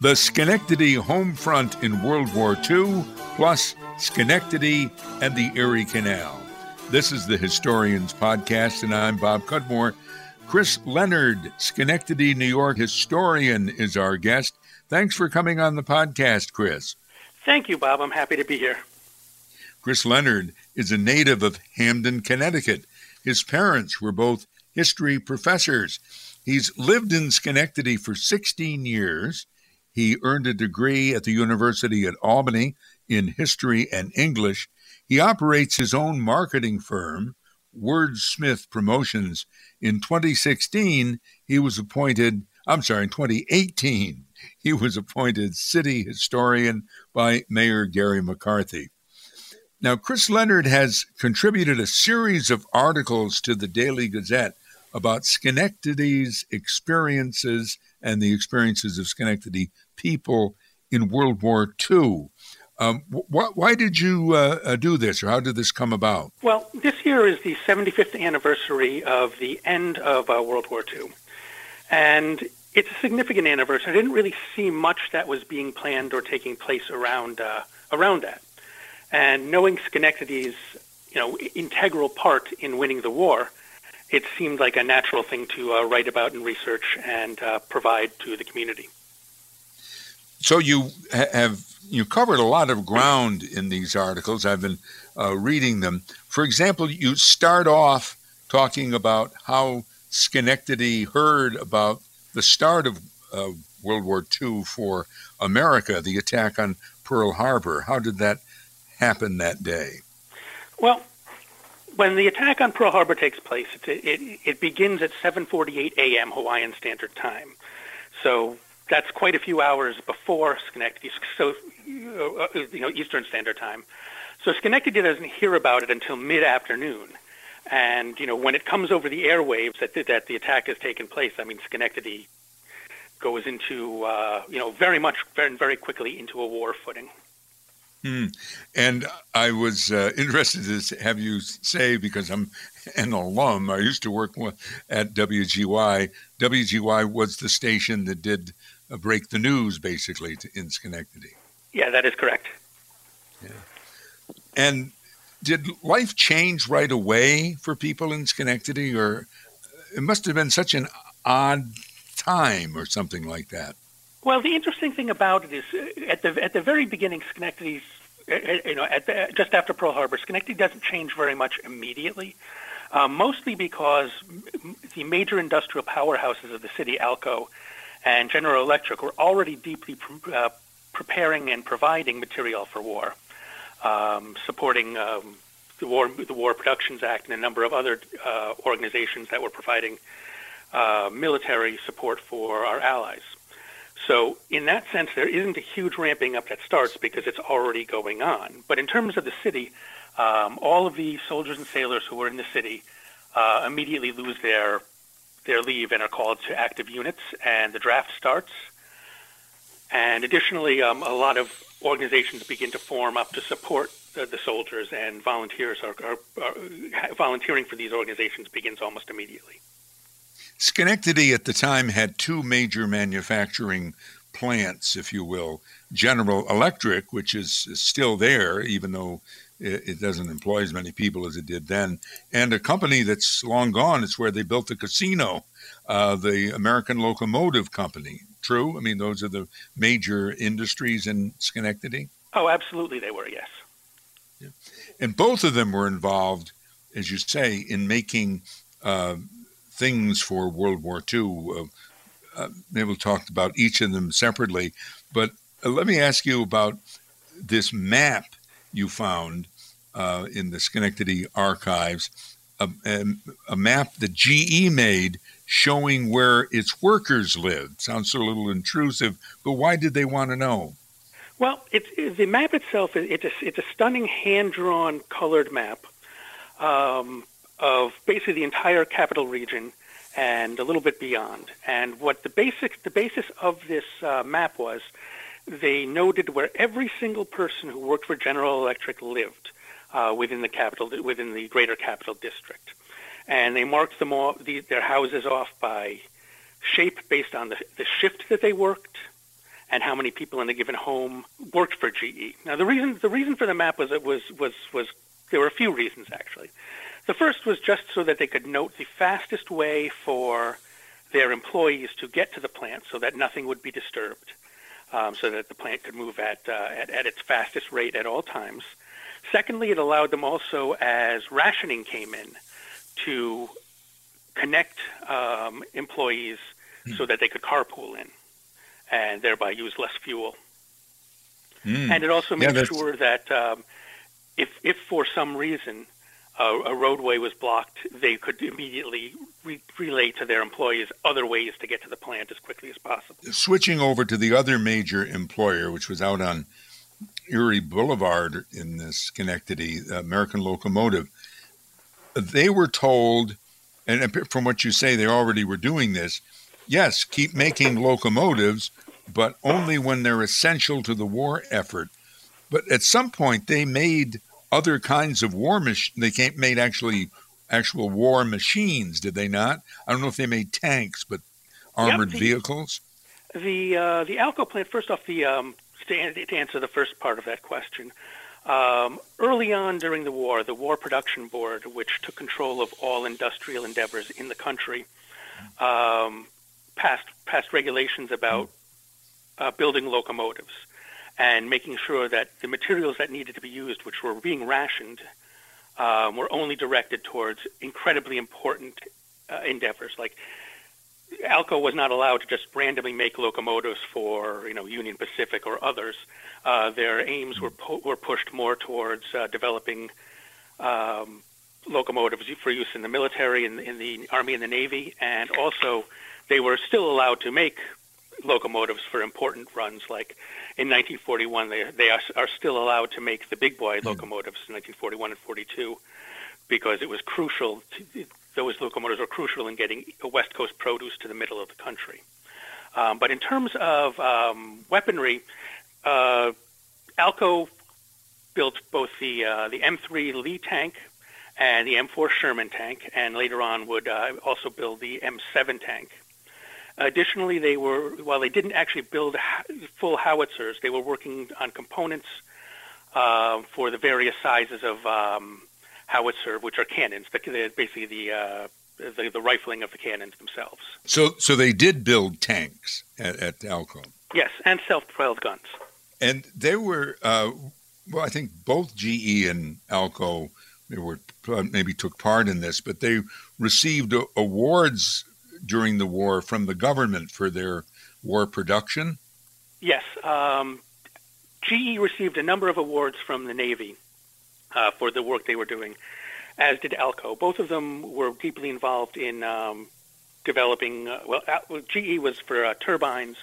The Schenectady home front in World War II, plus Schenectady and the Erie Canal. This is the Historians Podcast, and I'm Bob Cudmore. Chris Leonard, Schenectady, New York historian, is our guest. Thanks for coming on the podcast, Chris. Thank you, Bob. I'm happy to be here. Chris Leonard is a native of Hamden, Connecticut. His parents were both history professors. He's lived in Schenectady for 16 years. He earned a degree at the University at Albany in history and English. He operates his own marketing firm, Wordsmith Promotions. In 2016, he was appointed, I'm sorry, in 2018, he was appointed city historian by Mayor Gary McCarthy. Now, Chris Leonard has contributed a series of articles to the Daily Gazette about Schenectady's experiences and the experiences of Schenectady people in World War II. Um, wh- why did you uh, uh, do this, or how did this come about? Well, this year is the 75th anniversary of the end of uh, World War II. And it's a significant anniversary. I didn't really see much that was being planned or taking place around, uh, around that. And knowing Schenectady's you know, integral part in winning the war, it seemed like a natural thing to uh, write about and research and uh, provide to the community. So you have you covered a lot of ground in these articles. I've been uh, reading them. For example, you start off talking about how Schenectady heard about the start of uh, World War II for America, the attack on Pearl Harbor. How did that happen that day? Well, when the attack on Pearl Harbor takes place, it, it, it begins at 7:48 a.m. Hawaiian Standard Time. So that's quite a few hours before Schenectady, so uh, you know Eastern Standard Time. So Schenectady doesn't hear about it until mid-afternoon, and you know when it comes over the airwaves that that the attack has taken place. I mean Schenectady goes into uh, you know very much very very quickly into a war footing. Hmm. And I was uh, interested to have you say because I'm an alum. I used to work at WGY. WGY was the station that did break the news basically to, in Schenectady. Yeah, that is correct. Yeah. And did life change right away for people in Schenectady, or it must have been such an odd time, or something like that? Well, the interesting thing about it is, uh, at the at the very beginning, Schenectady's, uh, you know, at the, just after Pearl Harbor, Schenectady doesn't change very much immediately. Uh, mostly because the major industrial powerhouses of the city, Alco and General Electric were already deeply pre- uh, preparing and providing material for war, um, supporting um, the War the War Productions Act and a number of other uh, organizations that were providing uh, military support for our allies. So, in that sense, there isn't a huge ramping up that starts because it's already going on. But in terms of the city, um, all of the soldiers and sailors who were in the city uh, immediately lose their their leave and are called to active units, and the draft starts. And additionally, um, a lot of organizations begin to form up to support the, the soldiers, and volunteers are, are, are, volunteering for these organizations begins almost immediately. Schenectady at the time had two major manufacturing plants, if you will General Electric, which is still there, even though it, doesn't employ as many people as it did then, and a company that's long gone. It's where they built the casino, uh, the American Locomotive Company. True? I mean, those are the major industries in Schenectady? Oh, absolutely, they were, yes. Yeah. And both of them were involved, as you say, in making uh, things for World War II. Uh, uh, maybe we'll talk about each of them separately, but uh, let me ask you about this map you found uh, in the Schenectady archives a, a, a, map that GE made showing where its workers lived. Sounds a little intrusive, but why did they want to know? Well, it's, the map itself it's a, it's a stunning hand drawn colored map um, of basically the entire capital region and a little bit beyond. And what the basic the basis of this uh, map was they noted where every single person who worked for General Electric lived uh, within the capital, within the greater capital district, and they marked them all, the, their houses off by shape based on the, the shift that they worked, and how many people in a given home worked for GE. Now, the reason the reason for the map was it was was was there were a few reasons actually. The first was just so that they could note the fastest way for their employees to get to the plant, so that nothing would be disturbed, um, so that the plant could move at, uh, at at its fastest rate at all times. Secondly, it allowed them also, as rationing came in, to connect um, employees mm. so that they could carpool in and thereby use less fuel. Mm. And it also made yeah, sure that um, if, if for some reason uh, a roadway was blocked, they could immediately re- relay to their employees other ways to get to the plant as quickly as possible. Switching over to the other major employer, which was out on Erie Boulevard in this Schenectady, American Locomotive, they were told, and from what you say, they already were doing this. Yes, keep making locomotives, but only when they're essential to the war effort. But at some point, they made other kinds of war machines. They made actually actual war machines, did they not? I don't know if they made tanks, but armored yep, the, vehicles. The uh, the Alco plant. First off, the um, to, to answer the first part of that question, um, early on during the war, the War Production Board, which took control of all industrial endeavors in the country, um, passed passed regulations about uh, building locomotives and making sure that the materials that needed to be used, which were being rationed, um, were only directed towards incredibly important uh, endeavors like Alco was not allowed to just randomly make locomotives for you know Union Pacific or others. Uh, their aims were pu- were pushed more towards uh, developing um, locomotives for use in the military, in, in the Army and the Navy, and also they were still allowed to make locomotives for important runs. Like in 1941, they they are, are still allowed to make the big boy hmm. locomotives in 1941 and 42 because it was crucial. To, those locomotives were crucial in getting West Coast produce to the middle of the country. Um, but in terms of um, weaponry, uh, Alco built both the uh, the M3 Lee tank and the M4 Sherman tank, and later on would uh, also build the M7 tank. Additionally, they were while they didn't actually build full howitzers, they were working on components uh, for the various sizes of um, howitzer, which are cannons, the, basically the, uh, the, the rifling of the cannons themselves. So, so they did build tanks at, at Alco. Yes, and self-propelled guns. And they were, uh, well, I think both GE and Alco they were maybe took part in this, but they received awards during the war from the government for their war production. Yes, um, GE received a number of awards from the Navy uh, for the work they were doing, as did Alco. Both of them were deeply involved in um, developing. Uh, well, GE was for uh, turbines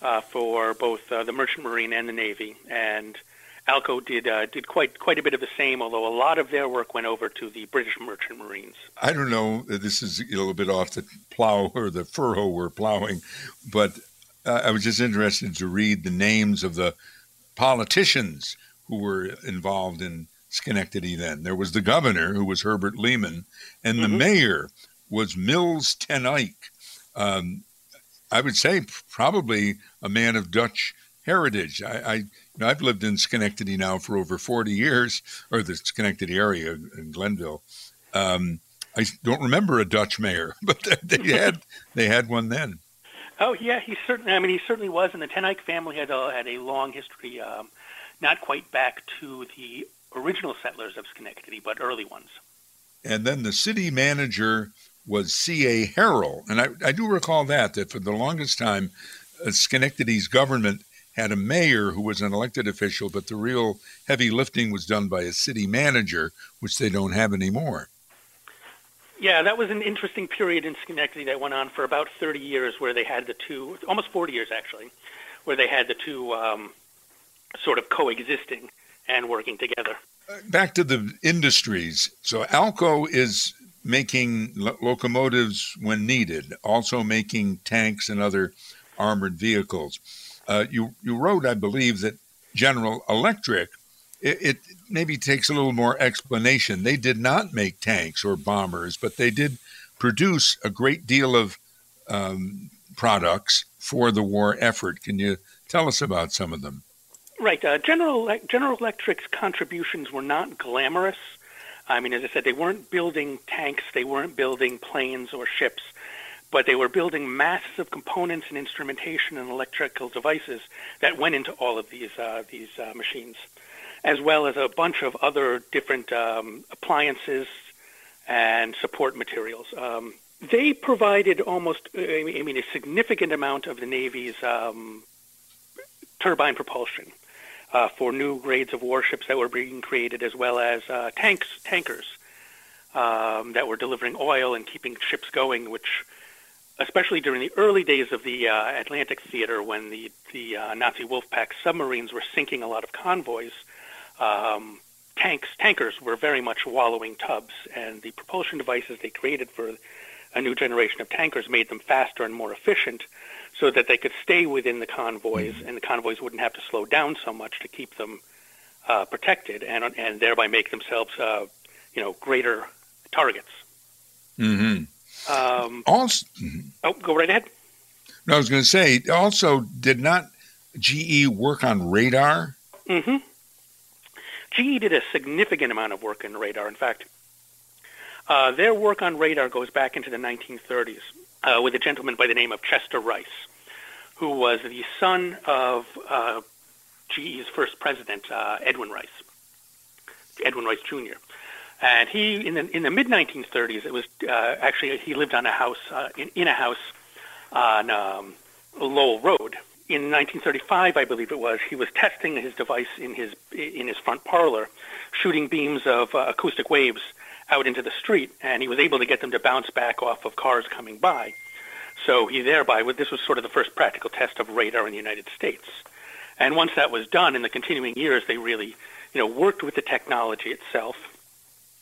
uh, for both uh, the Merchant Marine and the Navy, and Alco did uh, did quite quite a bit of the same. Although a lot of their work went over to the British Merchant Marines. I don't know. This is a little bit off the plow or the furrow we're plowing, but I was just interested to read the names of the politicians who were involved in Schenectady then. There was the governor, who was Herbert Lehman, and mm-hmm. the mayor was Mills ten Eyck. Um, I would say probably a man of Dutch heritage. I, I know, I've lived in Schenectady now for over 40 years, or the Schenectady area in Glenville. Um, I don't remember a Dutch mayor, but they had they had one then. Oh yeah, he certainly. I mean, he certainly was, and the Ten Eyck family had a, had a long history. Um, not quite back to the original settlers of Schenectady, but early ones. And then the city manager was C.A. Harrell. And I, I do recall that, that for the longest time, uh, Schenectady's government had a mayor who was an elected official, but the real heavy lifting was done by a city manager, which they don't have anymore. Yeah, that was an interesting period in Schenectady that went on for about 30 years, where they had the two, almost 40 years actually, where they had the two um, sort of coexisting and working together. Back to the industries. So Alco is making lo- locomotives when needed, also making tanks and other armored vehicles. Uh, you you wrote, I believe, that General Electric. It, it, maybe takes a little more explanation. They did not make tanks or bombers, but they did produce a great deal of um, products for the war effort. Can you tell us about some of them? Right. Uh, General General Electric's contributions were not glamorous. I mean, as I said, they weren't building tanks, they weren't building planes or ships, but they were building masses of components and instrumentation and electrical devices that went into all of these uh, these uh, machines, as well as a bunch of other different um, appliances and support materials. Um, they provided almost, I mean, a significant amount of the Navy's um, turbine propulsion uh, for new grades of warships that were being created, as well as uh, tanks, tankers um, that were delivering oil and keeping ships going, which, especially during the early days of the uh, Atlantic theater, when the the uh, Nazi Wolfpack submarines were sinking a lot of convoys. Um, tanks, tankers were very much wallowing tubs, and the propulsion devices they created for a new generation of tankers made them faster and more efficient so that they could stay within the convoys mm-hmm. and the convoys wouldn't have to slow down so much to keep them uh, protected and and thereby make themselves uh, you know greater targets. Mm-hmm. Um, also, oh, go right ahead. No, I was going to say also did not GE work on radar? Mm-hmm. GE did a significant amount of work in radar. In fact, uh, their work on radar goes back into the 1930s uh, with a gentleman by the name of Chester Rice, who was the son of uh, GE's first president, uh, Edwin Rice, Edwin Rice Jr. And he, in the in the mid 1930s, it was uh, actually he lived on a house uh, in, in a house on um, Lowell Road. In 1935, I believe it was, he was testing his device in his in his front parlor, shooting beams of uh, acoustic waves out into the street, and he was able to get them to bounce back off of cars coming by. So he thereby, this was sort of the first practical test of radar in the United States. And once that was done, in the continuing years, they really, you know, worked with the technology itself.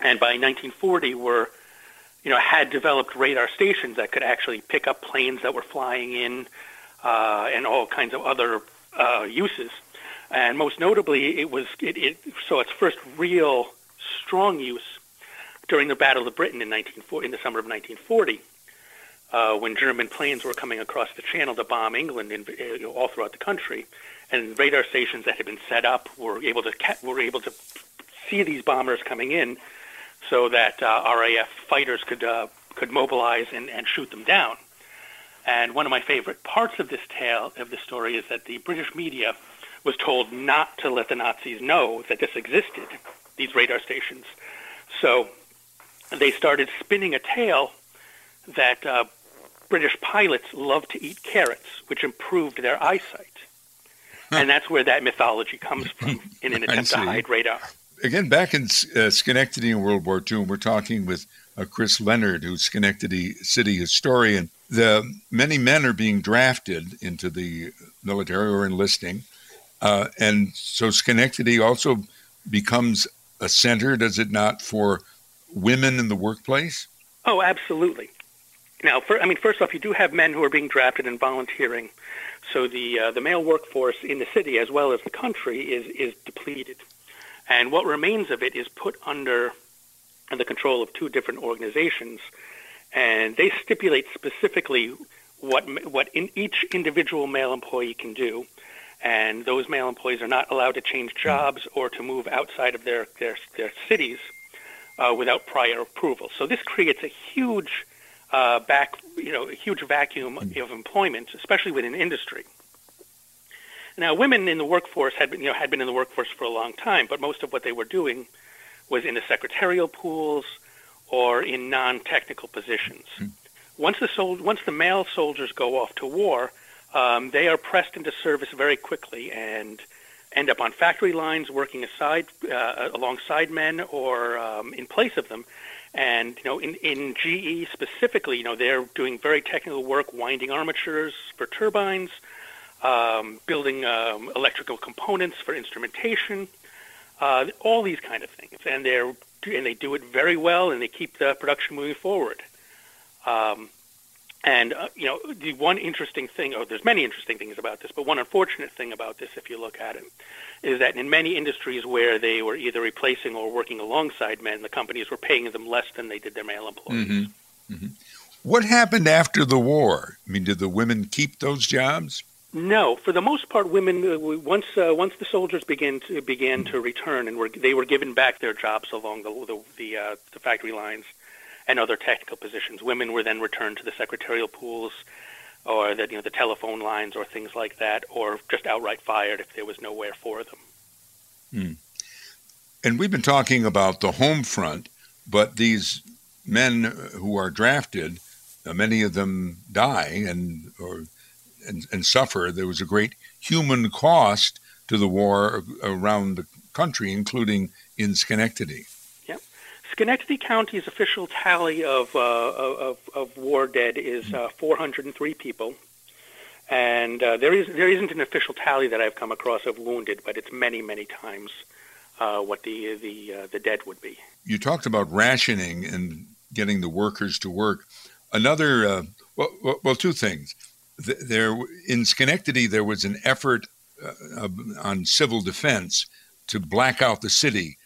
And by 1940, were, you know, had developed radar stations that could actually pick up planes that were flying in, uh, and all kinds of other uh, uses. And most notably, it was it, it so its first real strong use during the Battle of Britain in, 1940, in the summer of 1940, uh, when German planes were coming across the Channel to bomb England and uh, you know, all throughout the country, and radar stations that had been set up were able to were able to see these bombers coming in, so that uh, RAF fighters could uh, could mobilize and, and shoot them down. And one of my favorite parts of this tale of the story is that the British media was told not to let the Nazis know that this existed, these radar stations. So they started spinning a tale that uh, British pilots loved to eat carrots, which improved their eyesight. and that's where that mythology comes from in an attempt to hide radar. Again, back in uh, Schenectady in World War II, and we're talking with uh, Chris Leonard, who's Schenectady city historian. The many men are being drafted into the military or enlisting, uh, and so Schenectady also becomes a center, does it not, for women in the workplace? Oh, absolutely. Now, for, I mean, first off, you do have men who are being drafted and volunteering, so the uh, the male workforce in the city as well as the country is is depleted, and what remains of it is put under the control of two different organizations, and they stipulate specifically what what in each individual male employee can do, and those male employees are not allowed to change jobs or to move outside of their their, their cities uh, without prior approval. So this creates a huge uh, back, you know, a huge vacuum mm. of employment, especially within industry. Now, women in the workforce had been, you know, had been in the workforce for a long time, but most of what they were doing was in the secretarial pools or in non-technical positions. Mm. Once the sol- once the male soldiers go off to war, um, they are pressed into service very quickly and end up on factory lines working aside uh, alongside men or um, in place of them. And you know, in, in GE specifically, you know, they're doing very technical work, winding armatures for turbines, um, building um, electrical components for instrumentation, uh, all these kind of things. And they're and they do it very well, and they keep the production moving forward. Um, and uh, you know, the one interesting thing, oh, there's many interesting things about this, but one unfortunate thing about this, if you look at it, is that in many industries where they were either replacing or working alongside men, the companies were paying them less than they did their male employees. Mm-hmm. Mm-hmm. What happened after the war? I mean, did the women keep those jobs? No, for the most part, women uh, once uh, once the soldiers began to began to return and were they were given back their jobs along the the the, uh, the factory lines and other technical positions. Women were then returned to the secretarial pools or the you know the telephone lines or things like that, or just outright fired if there was nowhere for them. Hmm. And we've been talking about the home front, but these men who are drafted, uh, many of them die and or and, and suffer. There was a great human cost to the war around the country, including in Schenectady. Yep. Schenectady County's official tally of, uh, of, of, war dead is uh, 403 people. And uh, there, is, there isn't an official tally that I've come across of wounded, but it's many, many times uh, what the, the, uh, the dead would be. You talked about rationing and getting the workers to work. Another, uh, well, well, two things there in Schenectady there was an effort uh, on civil defense to black out the city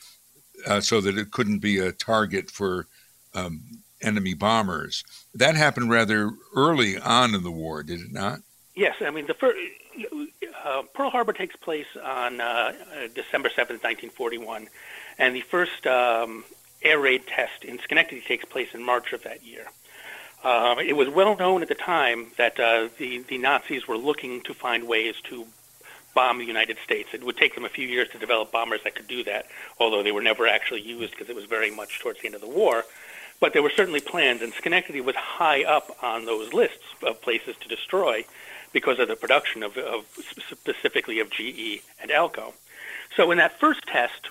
uh, so that it couldn't be a target for um, enemy bombers. That happened rather early on in the war, did it not? Yes, I mean the first. Uh, Pearl Harbor takes place on uh, December 7th, 1941, and the first um, air raid test in Schenectady takes place in March of that year. Uh, it was well known at the time that uh, the, the Nazis were looking to find ways to bomb the United States. It would take them a few years to develop bombers that could do that, although they were never actually used because it was very much towards the end of the war. But there were certainly plans, and Schenectady was high up on those lists of places to destroy because of the production of, of specifically of GE and Alco. So in that first test,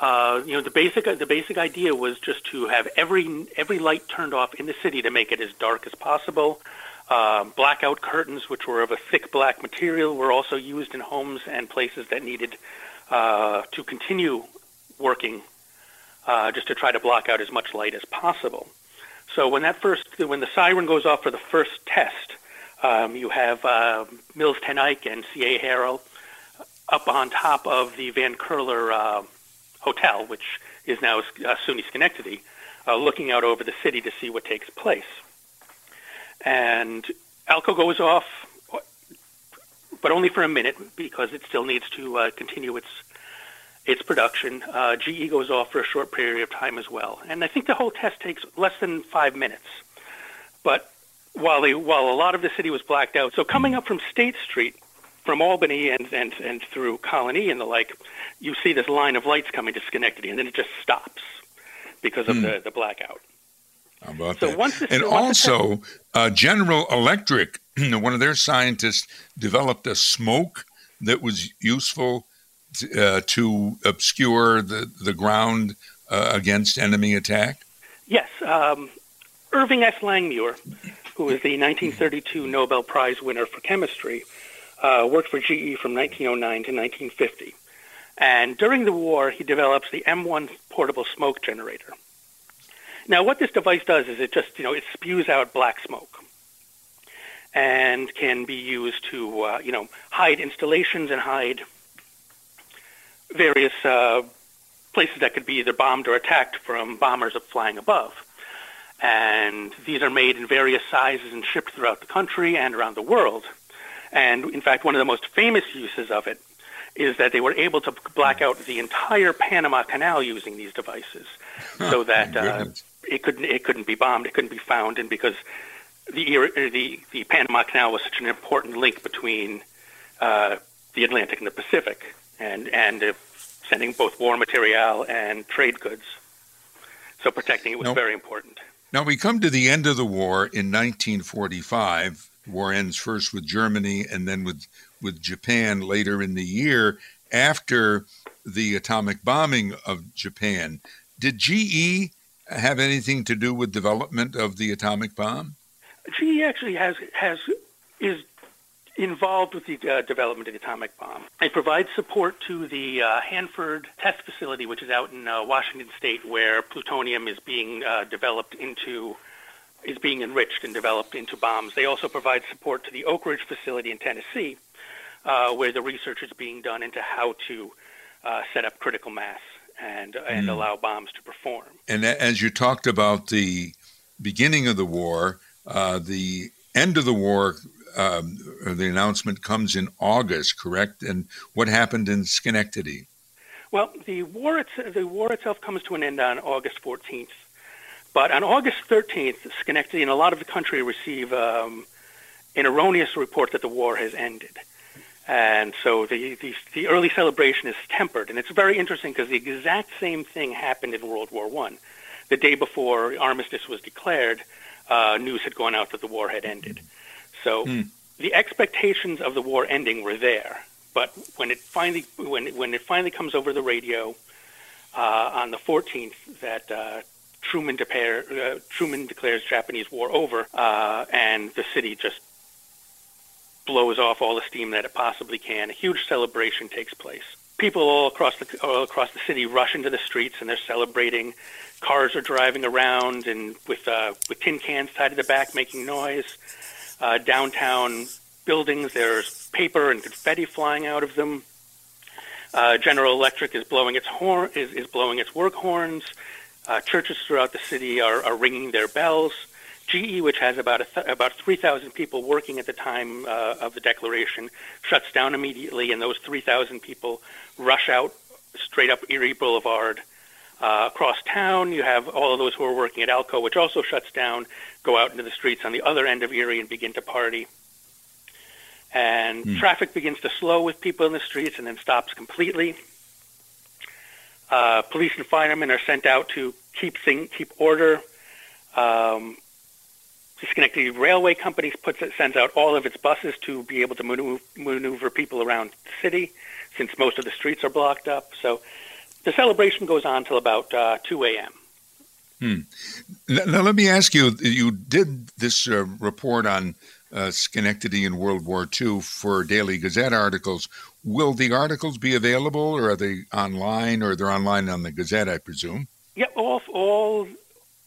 uh, you know, the basic the basic idea was just to have every every light turned off in the city to make it as dark as possible. Uh, blackout curtains, which were of a thick black material, were also used in homes and places that needed uh, to continue working, uh, just to try to block out as much light as possible. So when that first when the siren goes off for the first test, um, you have uh, Mills Ten Eyck and C.A. Harrell up on top of the Van Curler uh, hotel, which is now uh, SUNY Schenectady, uh, looking out over the city to see what takes place. And Alco goes off, but only for a minute because it still needs to uh, continue its its production. Uh, GE goes off for a short period of time as well, and I think the whole test takes less than five minutes. But while they, while a lot of the city was blacked out, so coming up from State Street from Albany and, and, and through Colonie and the like, you see this line of lights coming to Schenectady, and then it just stops because of mm. the, the blackout. How about so that? Once and also, uh, General Electric, one of their scientists, developed a smoke that was useful to, uh, to obscure the, the ground uh, against enemy attack? Yes. Um, Irving S. Langmuir, who is the 1932 Nobel Prize winner for chemistry, uh, worked for GE from 1909 to 1950. And during the war, he develops the M1 portable smoke generator. Now, what this device does is it just, you know, it spews out black smoke and can be used to, uh, you know, hide installations and hide various uh, places that could be either bombed or attacked from bombers flying above. And these are made in various sizes and shipped throughout the country and around the world. And in fact, one of the most famous uses of it is that they were able to black out the entire Panama Canal using these devices, so that uh, it couldn't it couldn't be bombed, it couldn't be found, and because the the the Panama Canal was such an important link between uh, the Atlantic and the Pacific, and and uh, sending both war material and trade goods. So protecting it was very important. Now we come to the end of the war in 1945 war ends first with Germany and then with, with Japan later in the year after the atomic bombing of Japan. Did GE have anything to do with development of the atomic bomb? GE actually has has is involved with the uh, development of the atomic bomb. It provides support to the uh, Hanford test facility, which is out in uh, Washington State, where plutonium is being uh, developed into is being enriched and developed into bombs. They also provide support to the Oak Ridge facility in Tennessee, uh, where the research is being done into how to uh, set up critical mass and and mm. allow bombs to perform. And as you talked about the beginning of the war. Uh, the end of the war, um, the announcement comes in August, correct? And what happened in Schenectady? Well, the war, the war itself comes to an end on August 14th. But on August 13th, Schenectady and a lot of the country receive um, an erroneous report that the war has ended. And so the, the, the early celebration is tempered. And it's very interesting because the exact same thing happened in World War One. The day before armistice was declared, uh, news had gone out that the war had ended. So mm. the expectations of the war ending were there. But when it finally when when it finally comes over the radio uh, on the 14th that uh, Truman, uh, Truman declares Japanese war over, uh, and the city just blows off all the steam that it possibly can. A huge celebration takes place. People all across the all across the city rush into the streets and they're celebrating. Cars are driving around and with uh, with tin cans tied to the back, making noise. Uh, downtown buildings, there's paper and confetti flying out of them. Uh, General Electric is blowing its horn is, is blowing its work horns. Uh, churches throughout the city are, are ringing their bells. GE, which has about th- about 3,000 people working at the time uh, of the declaration, shuts down immediately, and those 3,000 people rush out straight up Erie Boulevard. Uh, across town, you have all of those who are working at Alco, which also shuts down, go out into the streets on the other end of Erie and begin to party. And mm. traffic begins to slow with people in the streets and then stops completely. Uh, police and firemen are sent out to keep thing, keep order. Um, the Schenectady Railway Company puts it, sends out all of its buses to be able to maneuver, maneuver people around the city, since most of the streets are blocked up. So the celebration goes on till about uh, 2 a.m. Hmm. Now, let me ask you: You did this uh, report on uh, Schenectady in World War II for Daily Gazette articles. Will the articles be available, or are they online, or they're online on the Gazette? I presume. Yeah, all all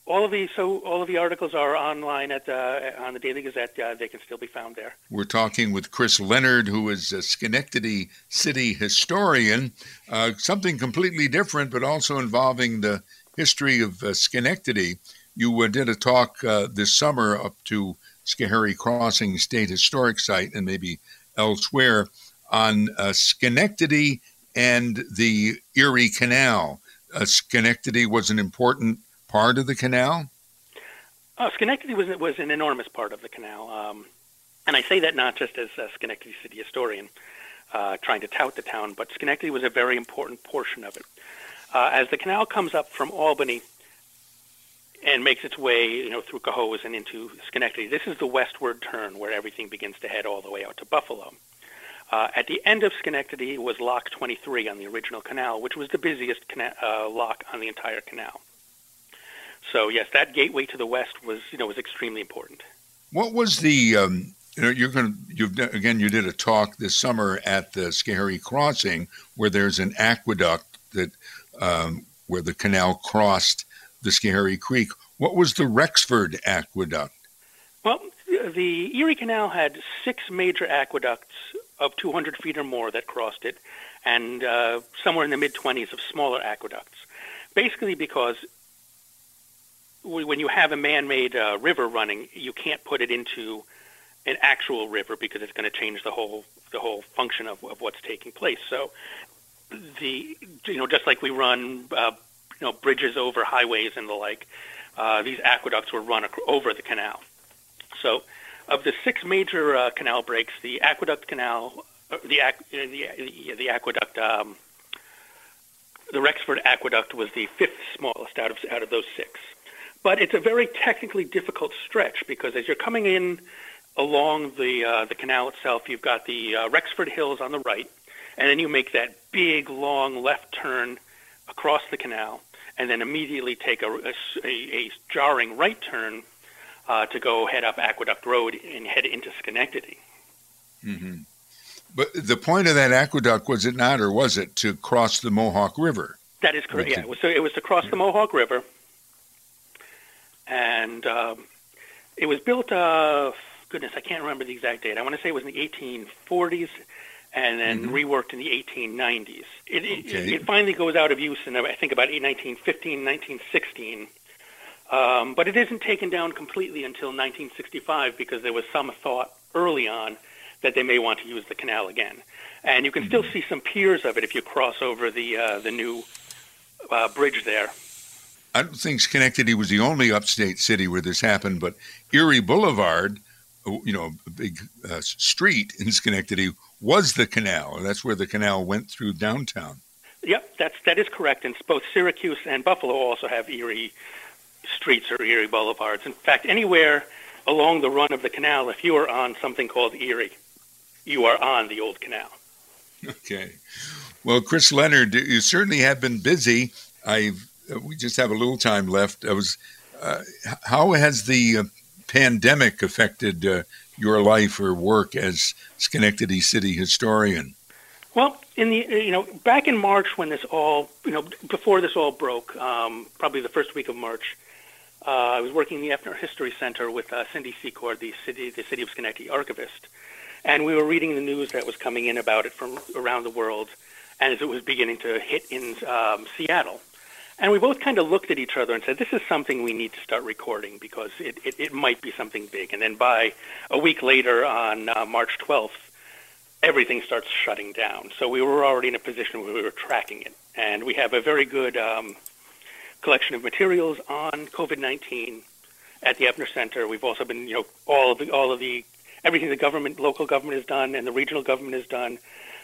all of the so all of the articles are online at uh, on the Daily Gazette. Uh, they can still be found there. We're talking with Chris Leonard, who is a Schenectady city historian. Uh, something completely different, but also involving the history of uh, Schenectady. You uh, did a talk uh, this summer up to Schoharie Crossing State Historic Site and maybe elsewhere on Schenectady and the Erie Canal. Schenectady was an important part of the canal? Uh, Schenectady was was an enormous part of the canal, um, and I say that not just as a Schenectady city historian uh, trying to tout the town, but Schenectady was a very important portion of it. Uh, as the canal comes up from Albany and makes its way, you know, through Cohoes and into Schenectady, this is the westward turn where everything begins to head all the way out to Buffalo. Uh, at the end of Schenectady was Lock 23 on the original canal, which was the busiest cana- uh, lock on the entire canal. So yes, that gateway to the west was you know was extremely important. What was the um, you know you're going to you've again you did a talk this summer at the Schoharie Crossing where there's an aqueduct that um, where the canal crossed the Schoharie Creek. What was the Rexford Aqueduct? Well, the Erie Canal had six major aqueducts of 200 feet or more that crossed it, and uh, somewhere in the mid 20s of smaller aqueducts. Basically, because when you have a man-made uh, river running, you can't put it into an actual river because it's going to change the whole the whole function of, of what's taking place. So the you know just like we run uh, you know bridges over highways and the like, uh, these aqueducts were run ac- over the canal. So of the six major uh, canal breaks, the aqueduct canal, uh, the, the, the the aqueduct. Um, the Rexford Aqueduct was the fifth smallest out of out of those six. But it's a very technically difficult stretch because as you're coming in along the uh, the canal itself, you've got the uh, Rexford Hills on the right, and then you make that big long left turn across the canal, and then immediately take a, a, a jarring right turn uh, to go head up Aqueduct Road and head into Schenectady. Mm-hmm. But the point of that aqueduct was it not, or was it to cross the Mohawk River? That is correct. Yeah, it was, so it was to cross the Mohawk River and um, it was built. Uh, goodness, I can't remember the exact date. I want to say it was in the 1840s, and then mm-hmm. reworked in the 1890s. It, okay. it, it, finally goes out of use in I think about 1915, 1916. Um, but it isn't taken down completely until 1965 because there was some thought early on that they may want to use the canal again. And you can still mm-hmm. see some piers of it if you cross over the uh, the new uh, bridge there. I don't think Schenectady was the only upstate city where this happened, but Erie Boulevard, you know, a big uh, street in Schenectady, was the canal. That's where the canal went through downtown. Yep, that's that is correct. And both Syracuse and Buffalo also have Erie streets or Erie boulevards. In fact, anywhere along the run of the canal, if you are on something called Erie, you are on the old canal. Okay. Well, Chris Leonard, you certainly have been busy. I we just have a little time left. I was, uh, how has the uh, pandemic affected uh, your life or work as Schenectady City historian? Well, in the you know back in March when this all you know before this all broke, um, probably the first week of March, uh, I was working in the Efner History Center with uh, Cindy Seacord, the city the city of Schenectady archivist, and we were reading the news that was coming in about it from around the world, and as it was beginning to hit in um, Seattle. And we both kind of looked at each other and said, this is something we need to start recording because it, it, it might be something big. And then by a week later on uh, March 12th, everything starts shutting down. So we were already in a position where we were tracking it. And we have a very good um, collection of materials on COVID-19 at the Efner Center. We've also been, you know, all of the, all of the, everything the government, local government has done and the regional government has done,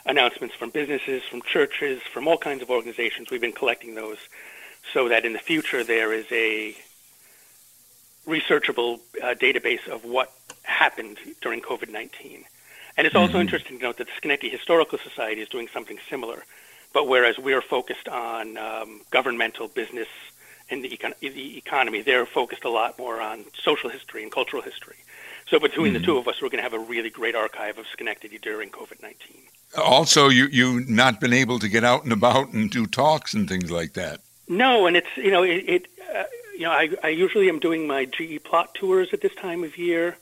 announcements from businesses, from churches, from all kinds of organizations. We've been collecting those so that in the future there is a researchable uh, database of what happened during COVID-19. And it's also mm-hmm. interesting to note that the Schenectady Historical Society is doing something similar, but whereas we're focused on um, governmental business and the, econ- the, economy, they're focused a lot more on social history and cultural history. So between mm-hmm. the two of us, we're going to have a really great archive of Schenectady during COVID-19. Also, you you not been able to get out and about and do talks and things like that. No, and it's you know it, it uh, you know I, I usually am doing my GE plot tours at this time of year,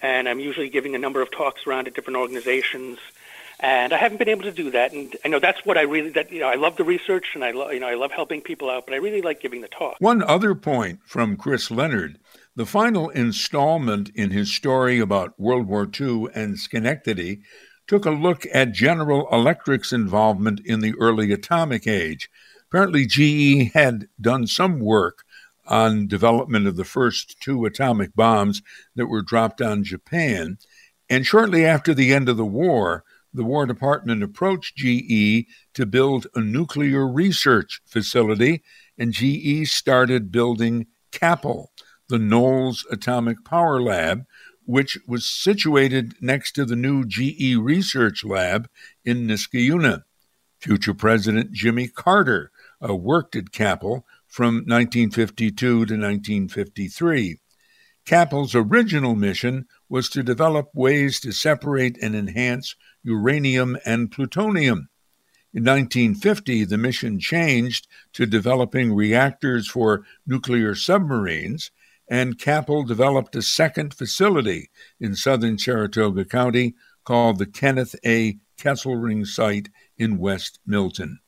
and I'm usually giving a number of talks around at different organizations, and I haven't been able to do that. And I know that's what I really that you know I love the research and I love you know I love helping people out, but I really like giving the talk. One other point from Chris Leonard. The final installment in his story about World War II and Schenectady took a look at General Electric's involvement in the early atomic age. Apparently, GE had done some work on development of the first two atomic bombs that were dropped on Japan. And shortly after the end of the war, the War Department approached GE to build a nuclear research facility, and GE started building KAPL, the Knolls Atomic Power Lab, which was situated next to the new GE Research Lab in Niskayuna. Future President Jimmy Carter uh, worked at KAPL from 1952 to 1953. KAPL's original mission was to develop ways to separate and enhance uranium and plutonium. In 1950, the mission changed to developing reactors for nuclear submarines, and KAPL developed a second facility in southern Saratoga County called the Kenneth A. Kesselring site in West Milton.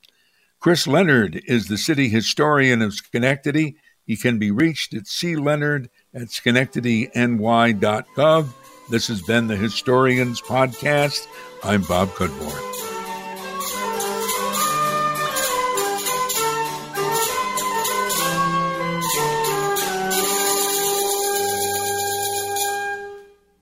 Chris Leonard is the city historian of Schenectady. He can be reached at cleonard at schenectadyny.gov. This has been the Historians Podcast. I'm Bob Cudmore.